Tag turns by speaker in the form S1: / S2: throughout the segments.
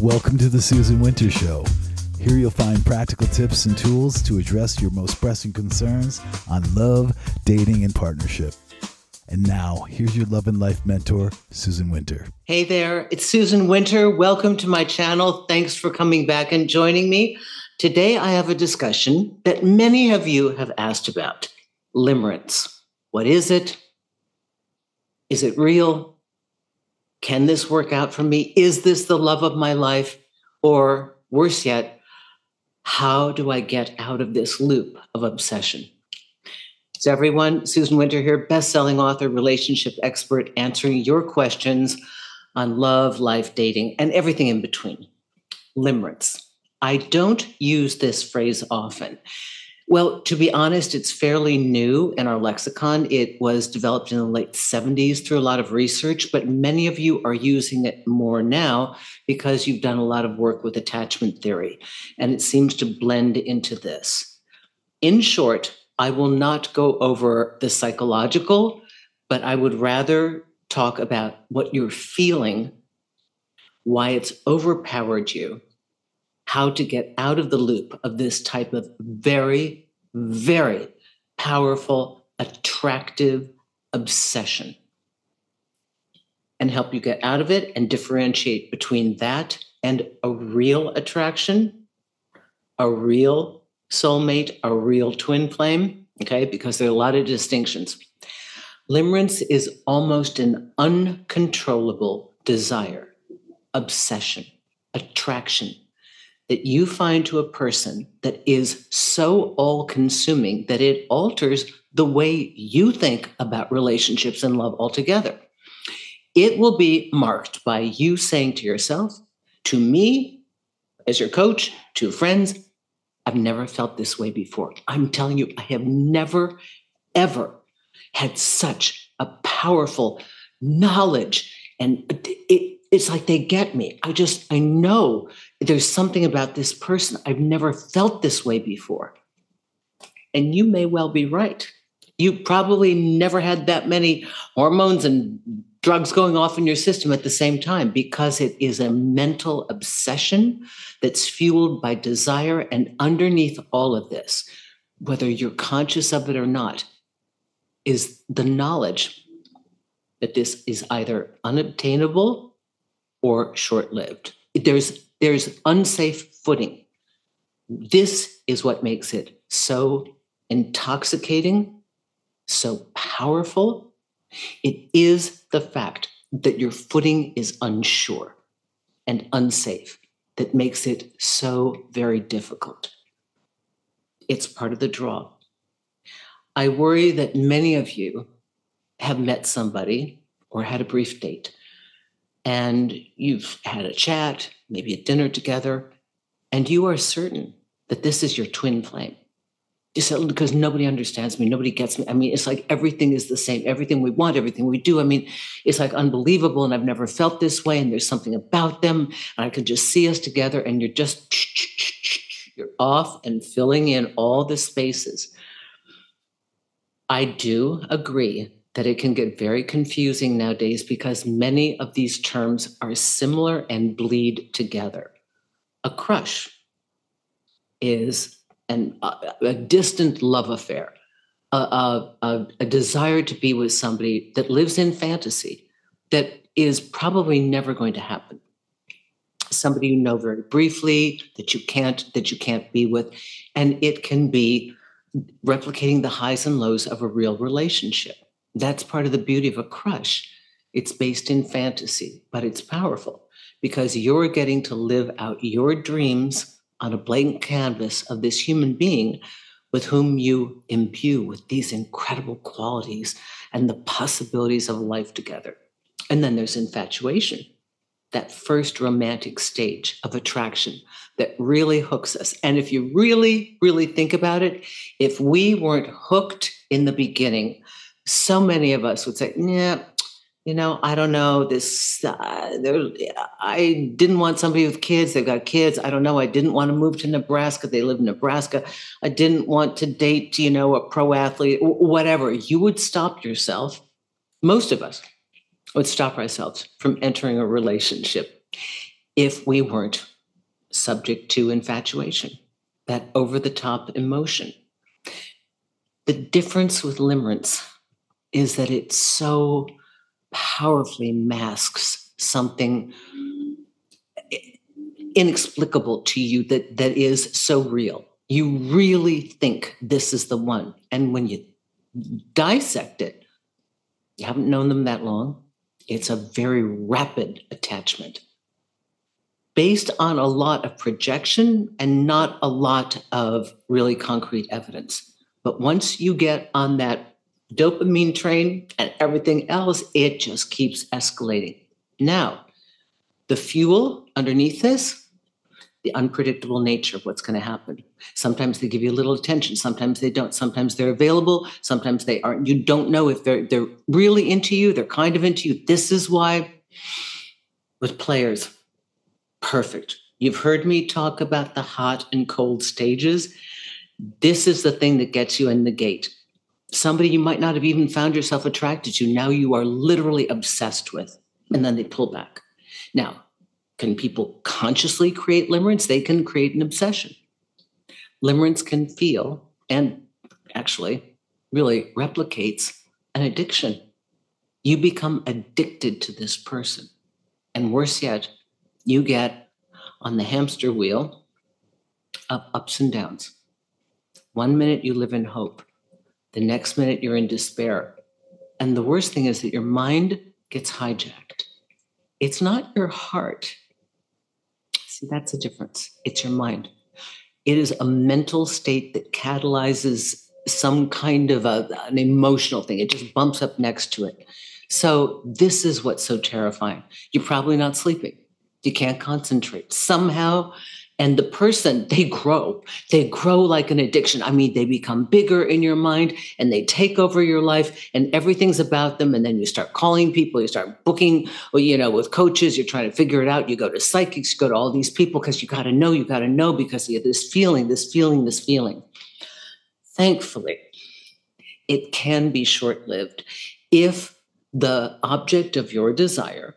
S1: Welcome to the Susan Winter Show. Here you'll find practical tips and tools to address your most pressing concerns on love, dating, and partnership. And now, here's your love and life mentor, Susan Winter.
S2: Hey there, it's Susan Winter. Welcome to my channel. Thanks for coming back and joining me. Today, I have a discussion that many of you have asked about limerence. What is it? Is it real? Can this work out for me? Is this the love of my life? Or worse yet, how do I get out of this loop of obsession? So, everyone, Susan Winter here, best-selling author, relationship expert, answering your questions on love, life, dating, and everything in between. Limerence. I don't use this phrase often. Well, to be honest, it's fairly new in our lexicon. It was developed in the late 70s through a lot of research, but many of you are using it more now because you've done a lot of work with attachment theory, and it seems to blend into this. In short, I will not go over the psychological, but I would rather talk about what you're feeling, why it's overpowered you, how to get out of the loop of this type of very, very powerful, attractive obsession and help you get out of it and differentiate between that and a real attraction, a real soulmate, a real twin flame. Okay, because there are a lot of distinctions. Limerence is almost an uncontrollable desire, obsession, attraction, that you find to a person that is so all consuming that it alters the way you think about relationships and love altogether. It will be marked by you saying to yourself, to me, as your coach, to friends, I've never felt this way before. I'm telling you, I have never, ever had such a powerful knowledge. And it, it's like they get me. I just, I know there's something about this person. I've never felt this way before. And you may well be right. You probably never had that many hormones and drugs going off in your system at the same time because it is a mental obsession that's fueled by desire. And underneath all of this, whether you're conscious of it or not, is the knowledge that this is either unobtainable or short lived. There's, there's unsafe footing. This is what makes it so intoxicating, so powerful. It is the fact that your footing is unsure and unsafe that makes it so very difficult. It's part of the draw. I worry that many of you have met somebody or had a brief date and you've had a chat, maybe a dinner together, and you are certain that this is your twin flame. Just because nobody understands me, nobody gets me. I mean, it's like everything is the same. Everything we want, everything we do. I mean, it's like unbelievable, and I've never felt this way. And there's something about them, and I could just see us together. And you're just you're off and filling in all the spaces. I do agree that it can get very confusing nowadays because many of these terms are similar and bleed together. A crush is an, a, a distant love affair, a, a, a desire to be with somebody that lives in fantasy that is probably never going to happen somebody you know very briefly that you can't that you can't be with and it can be replicating the highs and lows of a real relationship that's part of the beauty of a crush. It's based in fantasy, but it's powerful because you're getting to live out your dreams on a blank canvas of this human being with whom you imbue with these incredible qualities and the possibilities of life together. And then there's infatuation, that first romantic stage of attraction that really hooks us. And if you really, really think about it, if we weren't hooked in the beginning, so many of us would say, yeah, you know, I don't know this. Uh, I didn't want somebody with kids. They've got kids. I don't know. I didn't want to move to Nebraska. They live in Nebraska. I didn't want to date, you know, a pro athlete, whatever. You would stop yourself. Most of us would stop ourselves from entering a relationship. if we weren't subject to infatuation, that over the top emotion. The difference with limerence is that it so powerfully masks something inexplicable to you that that is so real. You really think this is the one. And when you dissect it you haven't known them that long. It's a very rapid attachment. Based on a lot of projection and not a lot of really concrete evidence. But once you get on that dopamine train and everything else it just keeps escalating now the fuel underneath this the unpredictable nature of what's going to happen. Sometimes they give you a little attention, sometimes they don't. Sometimes they're available, sometimes they aren't. You don't know if they're they're really into you, they're kind of into you. This is why with players, perfect. You've heard me talk about the hot and cold stages. This is the thing that gets you in the gate. Somebody you might not have even found yourself attracted to, now you are literally obsessed with, and then they pull back. Now, can people consciously create limerence? They can create an obsession. Limerence can feel and actually really replicates an addiction. You become addicted to this person. And worse yet, you get on the hamster wheel of ups and downs. One minute you live in hope, the next minute you're in despair. And the worst thing is that your mind gets hijacked. It's not your heart See, that's a difference. It's your mind. It is a mental state that catalyzes some kind of a, an emotional thing. It just bumps up next to it. So, this is what's so terrifying. You're probably not sleeping. You can't concentrate. Somehow, and the person they grow. They grow like an addiction. I mean they become bigger in your mind and they take over your life and everything's about them. And then you start calling people you start booking you know with coaches you're trying to figure it out. You go to psychics you go to all these people because you got to know you got to know because you have this feeling this feeling this feeling. Thankfully it can be short-lived if the object of your desire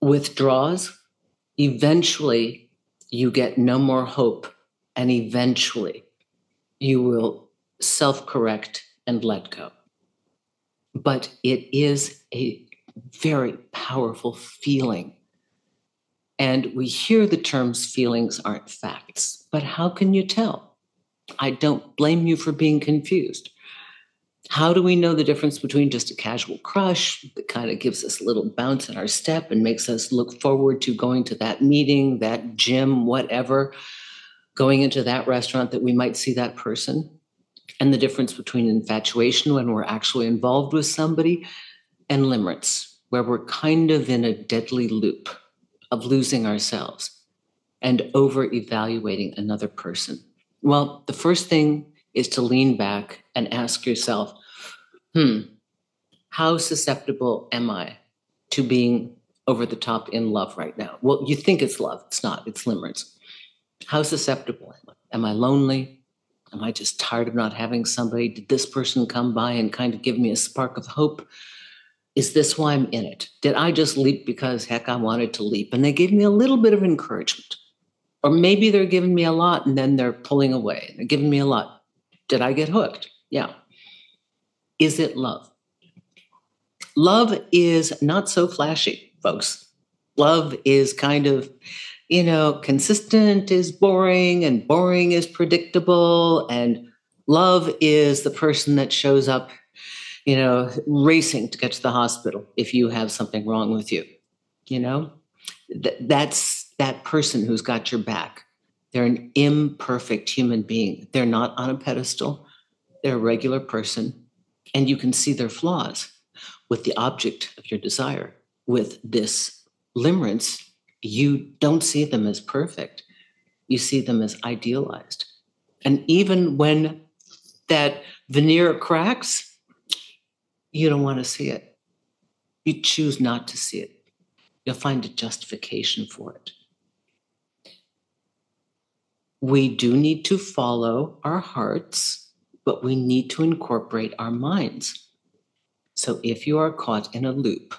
S2: withdraws eventually you get no more hope, and eventually you will self correct and let go. But it is a very powerful feeling. And we hear the terms feelings aren't facts, but how can you tell? I don't blame you for being confused. How do we know the difference between just a casual crush that kind of gives us a little bounce in our step and makes us look forward to going to that meeting, that gym, whatever, going into that restaurant that we might see that person? And the difference between infatuation when we're actually involved with somebody and limerence, where we're kind of in a deadly loop of losing ourselves and over evaluating another person. Well, the first thing is to lean back and ask yourself, hmm, how susceptible am I to being over the top in love right now? Well, you think it's love, it's not, it's limerence. How susceptible am I? Am I lonely? Am I just tired of not having somebody? Did this person come by and kind of give me a spark of hope? Is this why I'm in it? Did I just leap because heck, I wanted to leap? And they gave me a little bit of encouragement. Or maybe they're giving me a lot and then they're pulling away. They're giving me a lot. Did I get hooked? Yeah. Is it love? Love is not so flashy, folks. Love is kind of, you know, consistent is boring and boring is predictable. And love is the person that shows up, you know, racing to get to the hospital if you have something wrong with you. You know, Th- that's that person who's got your back. They're an imperfect human being. They're not on a pedestal. They're a regular person and you can see their flaws with the object of your desire. With this limerence, you don't see them as perfect, you see them as idealized. And even when that veneer cracks, you don't want to see it. You choose not to see it. You'll find a justification for it. We do need to follow our hearts but we need to incorporate our minds. So if you are caught in a loop,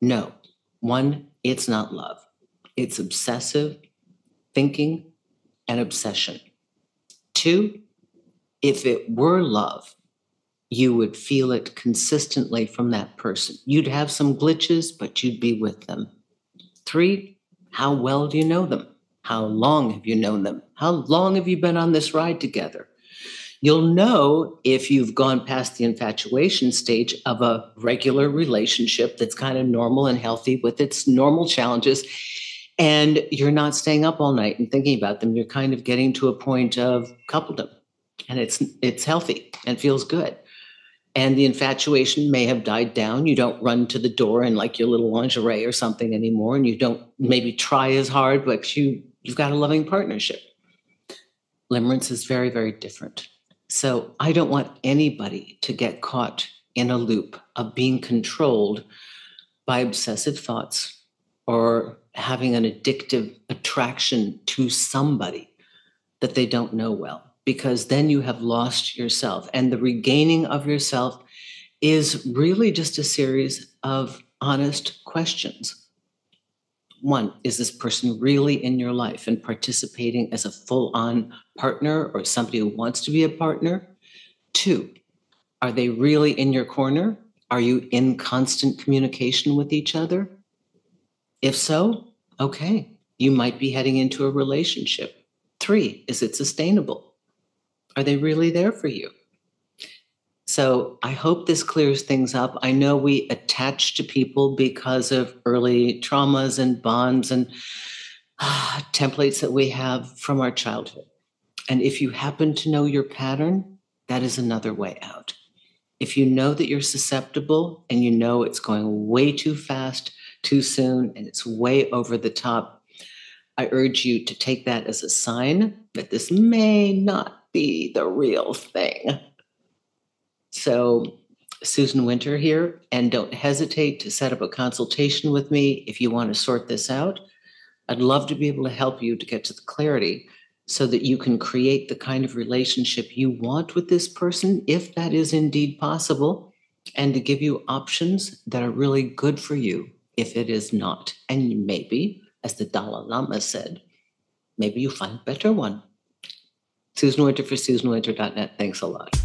S2: no, one, it's not love. it's obsessive thinking and obsession. Two, if it were love, you would feel it consistently from that person. You'd have some glitches, but you'd be with them. Three, how well do you know them? How long have you known them? How long have you been on this ride together? You'll know if you've gone past the infatuation stage of a regular relationship that's kind of normal and healthy with its normal challenges. And you're not staying up all night and thinking about them. You're kind of getting to a point of coupledom. And it's it's healthy and feels good and the infatuation may have died down. You don't run to the door in like your little lingerie or something anymore, and you don't maybe try as hard, but you you've got a loving partnership. Limerence is very, very different. So I don't want anybody to get caught in a loop of being controlled by obsessive thoughts or having an addictive attraction to somebody that they don't know well because then you have lost yourself. And the regaining of yourself is really just a series of honest questions. One, is this person really in your life and participating as a full on partner or somebody who wants to be a partner? Two, are they really in your corner? Are you in constant communication with each other? If so, okay, you might be heading into a relationship. Three, is it sustainable? Are they really there for you? So I hope this clears things up. I know we attach to people because of early traumas and bonds and uh, templates that we have from our childhood. And if you happen to know your pattern, that is another way out. If you know that you're susceptible and you know it's going way too fast, too soon, and it's way over the top, I urge you to take that as a sign that this may not be the real thing. So, Susan Winter here, and don't hesitate to set up a consultation with me if you want to sort this out. I'd love to be able to help you to get to the clarity so that you can create the kind of relationship you want with this person, if that is indeed possible, and to give you options that are really good for you if it is not. And maybe, as the Dalai Lama said, maybe you find a better one. Susan Winter for SusanWinter.net. Thanks a lot.